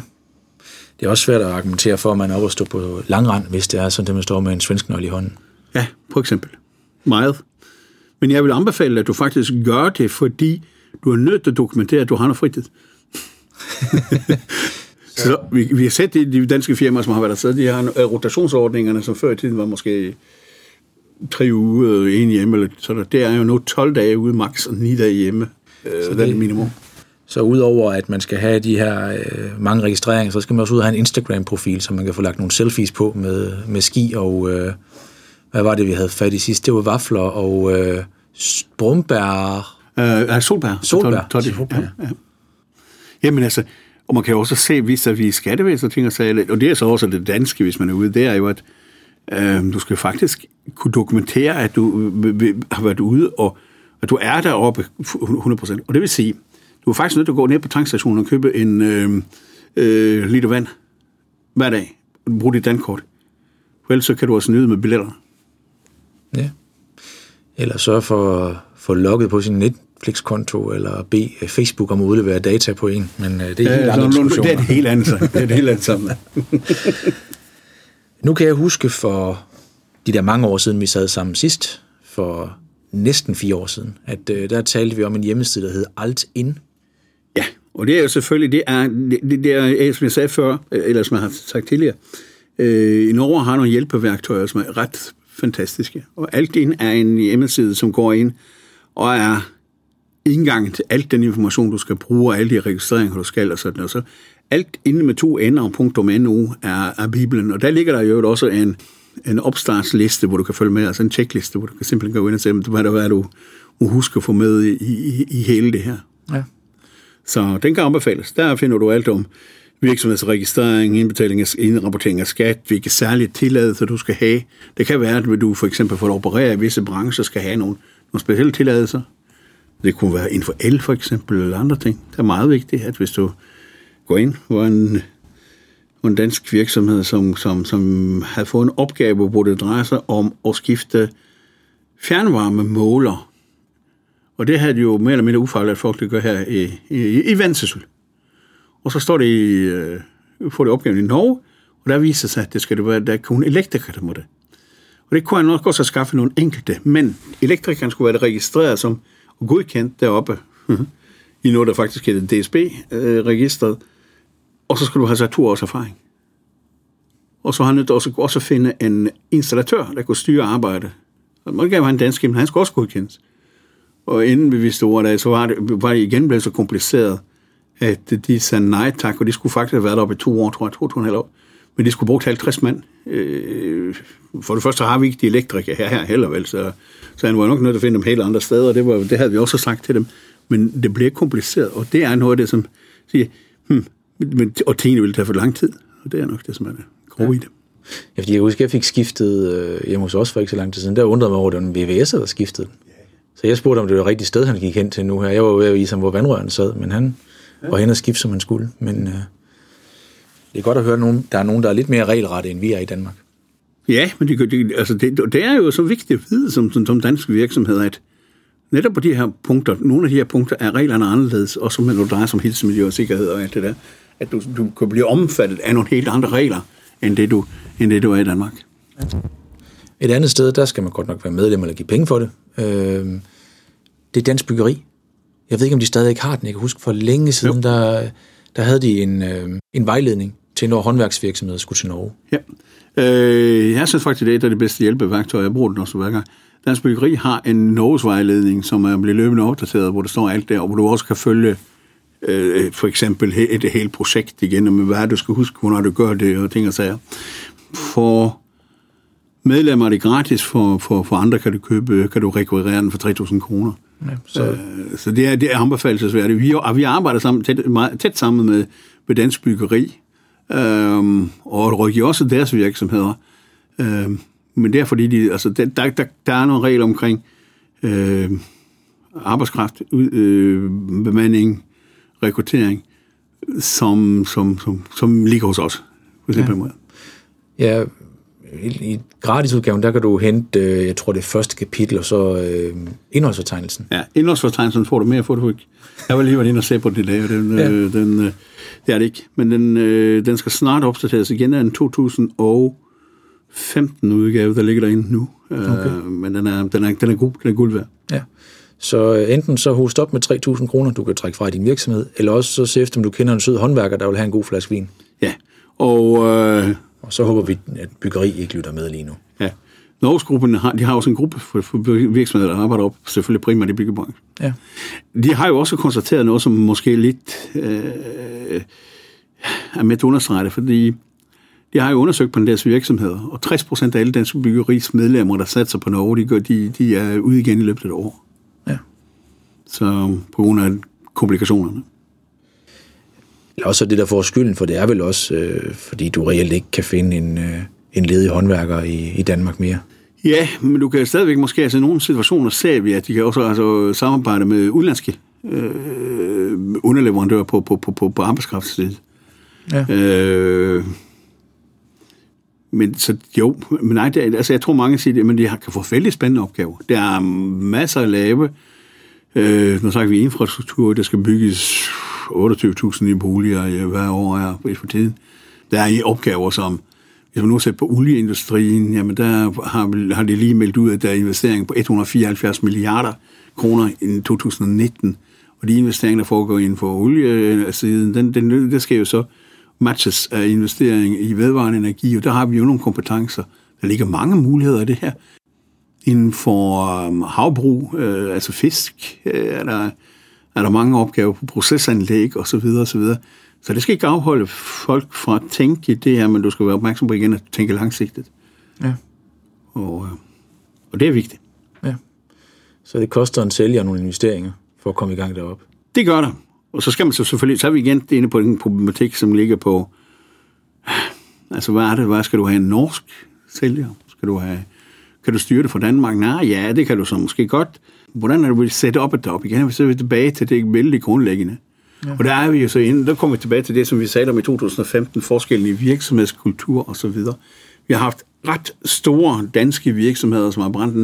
Speaker 2: Det er også svært at argumentere for, at man er oppe og stå på langrand, hvis det er sådan, at man står med en svensk nøgle i hånden.
Speaker 3: Ja, for eksempel. Meget. Men jeg vil anbefale, at du faktisk gør det, fordi du er nødt til at dokumentere, at du har noget fritid. så vi, vi har set de, de danske firmaer, som har været der, så de har rotationsordningerne, som før i tiden var måske tre uger en hjemme, eller sådan. Det er jo nu 12 dage ude max, og 9 dage hjemme. Øh, så det er minimum.
Speaker 2: Så udover at man skal have de her øh, mange registreringer, så skal man også ud og have en Instagram-profil, så man kan få lagt nogle selfies på med, med ski og... Øh, hvad var det, vi havde fat i sidst? Det var vafler og øh, brumbær...
Speaker 3: Øh, nej, solbær.
Speaker 2: Solbær.
Speaker 3: Toddy. Ja, ja. Jamen altså, og man kan også se, hvis der vi skattevæsen og ting og sager, og det er så også det danske, hvis man er ude, det er jo, at øh, du skal faktisk kunne dokumentere, at du har været ude, og at du er deroppe 100%. Og det vil sige, du er faktisk nødt til at gå ned på tankstationen og købe en øh, øh, liter vand hver dag, og bruge dit dankort. For ellers så kan du også nyde med billetter.
Speaker 2: Ja. Eller sørge for at få logget på sin Netflix-konto, eller bede Facebook om at udlevere data på en. Men øh, det er helt andre
Speaker 3: Det er det helt andet. Det er det helt andet sammen.
Speaker 2: nu kan jeg huske for de der mange år siden, vi sad sammen sidst, for næsten fire år siden, at øh, der talte vi om en hjemmeside, der hed Altin.
Speaker 3: Ja, og det er jo selvfølgelig, det er, det, det er som jeg sagde før, eller som jeg har sagt tidligere, øh, i Norge har nogle hjælpeværktøjer, som er ret fantastiske. Og Altin er en hjemmeside, som går ind og er indgang til alt den information, du skal bruge, og alle de registreringer, du skal, og sådan noget. Så alt inde med to ender og .nu er, er Bibelen, og der ligger der jo også en, en opstartsliste, hvor du kan følge med, altså en checkliste, hvor du kan simpelthen gå ind og se, hvad der er, du må huske at få med i, i, i hele det her.
Speaker 2: Ja.
Speaker 3: Så den kan anbefales. Der finder du alt om virksomhedsregistrering, indbetaling af indrapportering af skat, hvilke særlige tilladelser du skal have. Det kan være, at du for eksempel for at operere i visse brancher skal have nogle, nogle specielle tilladelser. Det kunne være inden for el for eksempel, eller andre ting. Det er meget vigtigt, at hvis du går ind på en, en dansk virksomhed, som, som, som har fået en opgave, hvor det drejer sig om at skifte fjernvarmemåler. Og det havde de jo mere eller mindre ufaglært folk, der gør her i, i, i Vendsyssel. Og så står det i, øh, får det opgaven i Norge, og der viser sig, at det skal det være, der er kun elektriker, der må det. Og det kunne han nok også have skaffet nogle enkelte, men elektrikeren skulle være registreret som godkendt deroppe, mhm. i noget, der faktisk hedder DSB-registret, og så skal du have så to års erfaring. Og så har han nødt også, også finde en installatør, der kunne styre arbejdet. Og man kan en dansk, men han skal også godkendes. Og inden vi vidste ordet, så var det, var det igen blevet så kompliceret, at de sagde nej tak, og de skulle faktisk have været deroppe i to år, tror jeg, to, to og en halv år. Men de skulle bruge 50 mand. Øh, for det første har vi ikke de elektrikere her, her heller vel, så, så han var nok nødt til at finde dem helt andre steder, og det, var, det havde vi også sagt til dem. Men det bliver kompliceret, og det er noget af det, som siger, hmm, men, og tingene vil tage for lang tid, og det er nok det, som er det grove ja. i det.
Speaker 2: Ja, fordi jeg husker, jeg fik skiftet øh, hjemme hos os for ikke så lang tid siden. Der undrede mig over, at det var en VVS, der skiftede. Så jeg spurgte, om det var det rigtige sted, han gik hen til nu her. Jeg var ved at vise ham, hvor vandrøren sad, men han ja. var hen og skifte, som han skulle. Men øh, det er godt at høre, at nogen, der er nogen, der er lidt mere regelrette, end vi er i Danmark.
Speaker 3: Ja, men det, det, altså det, det er jo så vigtigt at vide som, som, som danske virksomheder, at netop på de her punkter, nogle af de her punkter er reglerne anderledes, også når det drejer sig om helsemiljø og sikkerhed og alt det der, at du, du kan blive omfattet af nogle helt andre regler, end det du, end det, du er i Danmark.
Speaker 2: Et andet sted, der skal man godt nok være medlem eller give penge for det. Øh, det er dansk byggeri. Jeg ved ikke, om de stadig ikke har den. Jeg kan huske, for længe siden, der, der havde de en, øh, en vejledning til, når håndværksvirksomheder skulle til Norge.
Speaker 3: Ja. Øh, jeg synes faktisk, det er et af de bedste hjælpeværktøjer. Jeg bruger den også hver gang. Dansk Byggeri har en Norges vejledning, som er blevet løbende opdateret, hvor der står alt der, og hvor du også kan følge øh, for eksempel et, et helt projekt igen, med hvad du skal huske, hvornår du gør det, og ting og sager. For medlemmer er det gratis, for, for, for andre kan du købe, kan du rekvirere den for 3.000 kroner. Ja, så. Øh, så det er, det er anbefalesværdigt. Vi, vi arbejder sammen, tæt, meget, tæt sammen med, med Dansk Byggeri, øh, og rådgiver også deres virksomheder. Øh, men det er fordi, de, altså, der, der, der, der er nogle regler omkring øh, arbejdskraft, øh, bemanding, rekruttering, som, som, som, som ligger hos os, på ja. måde.
Speaker 2: Ja, i gratisudgaven, der kan du hente, øh, jeg tror det første kapitel, og så øh, indholdsfortegnelsen.
Speaker 3: Ja, indholdsfortegnelsen får du mere, får du ikke. Jeg var lige været inde og se på det der, den, ja. øh, den, øh, det er det ikke, men den, øh, den skal snart opdateres igen af en 2015 udgave, der ligger derinde nu. Øh, okay. Øh, men den er, den, er, den er god, den er guld værd.
Speaker 2: Ja. Så øh, enten så host op med 3.000 kroner, du kan trække fra i din virksomhed, eller også så se efter, om du kender en sød håndværker, der vil have en god flaske vin.
Speaker 3: Ja, og... Øh,
Speaker 2: og så håber vi, at byggeri ikke lytter med lige nu.
Speaker 3: Ja. Norgesgruppen har, de har også en gruppe for, for virksomheder, der arbejder op, selvfølgelig primært i byggebranchen. Ja. De har jo også konstateret noget, som måske lidt øh, er med at understrege det, fordi de har jo undersøgt på deres virksomheder, og 60 procent af alle danske byggeris medlemmer, der satser på Norge, de, de, de er ude igen i løbet af et år. Ja. Så på grund af komplikationerne.
Speaker 2: Eller også det, der får skylden for det, er vel også, øh, fordi du reelt ikke kan finde en, øh, en ledig håndværker i, i Danmark mere.
Speaker 3: Ja, men du kan stadigvæk måske, altså i nogle situationer ser vi, at de kan også altså, samarbejde med udlandske øh, underleverandører på, på, på, på, på arbejdskraftssiden. Ja. Øh, men så jo, men nej, det, altså jeg tror mange siger det, men de har, kan få vældig spændende opgaver. Der er masser af lave. Øh, nu snakker vi infrastruktur, der skal bygges 28.000 nye boliger øh, hver år er for tiden. Der er opgaver som, hvis man nu ser på olieindustrien, jamen der har, har de lige meldt ud, at der er investeringer på 174 milliarder kroner i 2019. Og de investeringer, der foregår inden for oliesiden, den, den, det skal jo så matches af investering i vedvarende energi, og der har vi jo nogle kompetencer. Der ligger mange muligheder i det her. Inden for øhm, havbrug, øh, altså fisk, øh, er der er der mange opgaver på procesanlæg og så videre og så videre. Så det skal ikke afholde folk fra at tænke det her, men du skal være opmærksom på igen at tænke langsigtet. Ja. Og, øh, og det er vigtigt. Ja.
Speaker 2: Så det koster en sælger nogle investeringer for at komme i gang deroppe?
Speaker 3: Det gør der. Og så skal man så selvfølgelig, så er vi igen inde på den problematik, som ligger på, altså hvad er det, hvad skal du have en norsk sælger? Skal du have, kan du styre det fra Danmark? Nej, ja, det kan du så måske godt hvordan er vil sætte op og op igen? Så er vi tilbage til det vældig grundlæggende. Ja. Og der er vi jo så inde, der kommer vi tilbage til det, som vi sagde om i 2015, forskellen i virksomhedskultur og så videre. Vi har haft ret store danske virksomheder, som har brændt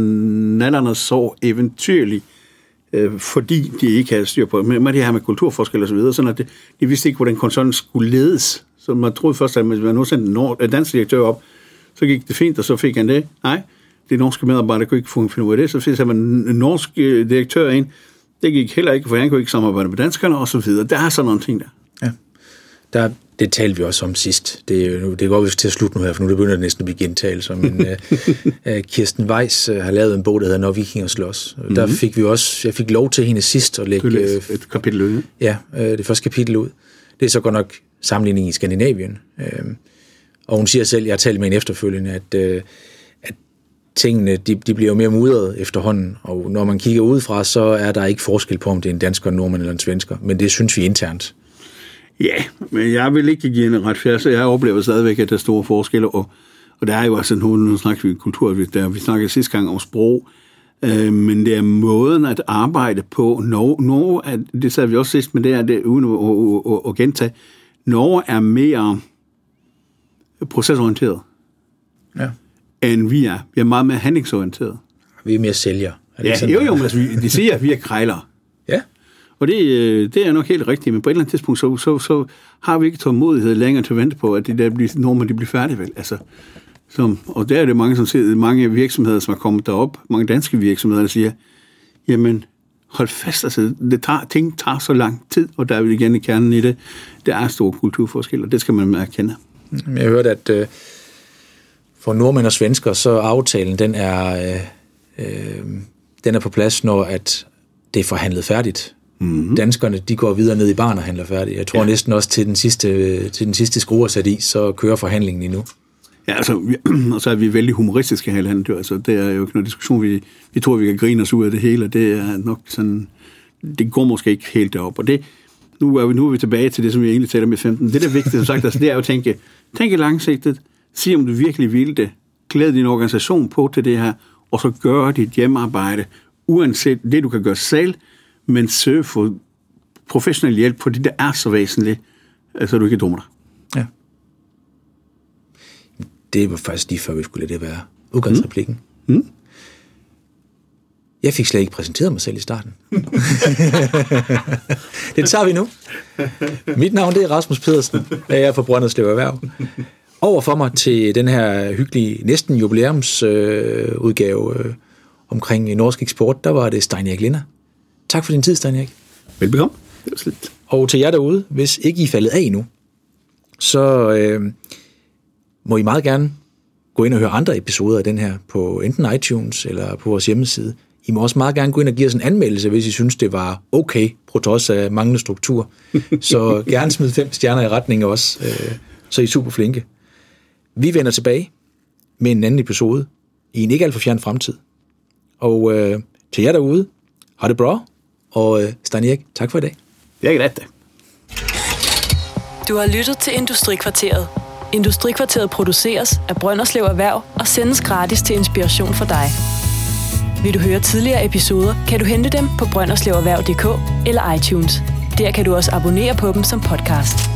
Speaker 3: nallerne så eventyrligt, øh, fordi de ikke havde styr på med det her med kulturforskel og så videre, sådan at det, de vidste ikke, hvordan koncernen skulle ledes. Så man troede først, at man nu sendte en dansk direktør op, så gik det fint, og så fik han det. Nej, de norske medarbejdere kunne ikke finde ud af det, så fik man en norsk øh, direktør ind. Det gik heller ikke, for han kunne ikke samarbejde med danskerne og så videre. Der er sådan nogle ting der. Ja.
Speaker 2: Der, det talte vi også om sidst. Det, nu, det går vi til at slutte nu her, for nu det begynder det næsten at blive gentagelser. Men uh, Kirsten Weiss uh, har lavet en bog, der hedder Når vikinger slås. Mm-hmm. Der fik vi også, jeg fik lov til hende sidst at lægge...
Speaker 3: Uh, et kapitel ud.
Speaker 2: Ja, uh, det første kapitel ud. Det er så godt nok sammenligning i Skandinavien. Uh, og hun siger selv, jeg har talt med en efterfølgende, at uh, tingene de, de bliver jo mere mudret efterhånden, og når man kigger udefra, så er der ikke forskel på, om det er en dansker, en nordmand eller en svensker, men det synes vi internt.
Speaker 3: Ja, men jeg vil ikke give en ret så jeg oplever stadigvæk, at der er store forskelle, og, og der er jo altså nu, nu snakker vi kultur, der, vi snakkede sidste gang om sprog, øh, men det er måden at arbejde på. Norge, Norge er, det sagde vi også sidst, men det er det, uden at, at, at, at gentage, Norge er mere procesorienteret. Ja end vi er. Vi er meget mere handlingsorienteret.
Speaker 2: Vi er mere sælger.
Speaker 3: Er det ja, sådan, jo, jo, men altså, de siger, at vi er krejlere.
Speaker 2: ja.
Speaker 3: Og det, øh, det er nok helt rigtigt, men på et eller andet tidspunkt, så, så, så har vi ikke tålmodighed længere til at vente på, at det der bliver, når man de bliver færdige, vel? Altså, som, og der er det mange, som siger, mange virksomheder, som er kommet derop, mange danske virksomheder, der siger, jamen, hold fast, altså, det tager, ting tager så lang tid, og der er vi igen i kernen i det. Der er store kulturforskelle, og det skal man erkende.
Speaker 2: Jeg hørte, at øh, for nordmænd og svensker, så aftalen, den er, øh, øh, den er på plads, når at det er forhandlet færdigt. Mm-hmm. Danskerne, de går videre ned i barn og handler færdig. Jeg tror ja. næsten også til den sidste, til den sidste skrue er sat i, så kører forhandlingen endnu.
Speaker 3: Ja, altså, vi, og så er vi vældig humoristiske her i landet. Altså, det er jo ikke noget diskussion. Vi, vi tror, vi kan grine os ud af det hele, det er nok sådan... Det går måske ikke helt derop. Og det, nu er vi, nu er vi tilbage til det, som vi egentlig taler med 15. Det, der er vigtigt, som sagt, altså, det er jo at tænke, tænke langsigtet, sig om du virkelig vil det, klæde din organisation på til det her, og så gøre dit hjemmearbejde, uanset det, du kan gøre selv, men søg for professionel hjælp på det, der er så væsentligt, så du ikke dummer dig. Ja.
Speaker 2: Det var faktisk lige før, vi skulle lade det være udgangsreplikken. Mm. Mm. Jeg fik slet ikke præsenteret mig selv i starten. det tager vi nu. Mit navn det er Rasmus Pedersen, og jeg er fra Brønderslev Erhverv. Over for mig til den her hyggelige, næsten jubilæumsudgave øh, øh, omkring norsk eksport, der var det Stein Erik Linder. Tak for din tid, Stein Erik.
Speaker 3: Velbekomme. Det var slet.
Speaker 2: Og til jer derude, hvis ikke I er faldet af endnu, så øh, må I meget gerne gå ind og høre andre episoder af den her på enten iTunes eller på vores hjemmeside. I må også meget gerne gå ind og give os en anmeldelse, hvis I synes, det var okay, på trods af manglende struktur. Så gerne smid fem stjerner i retning af os, øh, så I er super flinke. Vi vender tilbage med en anden episode i en ikke alt for fjern fremtid. Og øh, til jer derude, har det bra, og øh, Stein Erik, tak for i dag.
Speaker 3: Det er det.
Speaker 1: Du har lyttet til Industrikvarteret. Industrikvarteret produceres af Brønderslev Erhverv og sendes gratis til inspiration for dig. Vil du høre tidligere episoder, kan du hente dem på brønderslevererhverv.dk eller iTunes. Der kan du også abonnere på dem som podcast.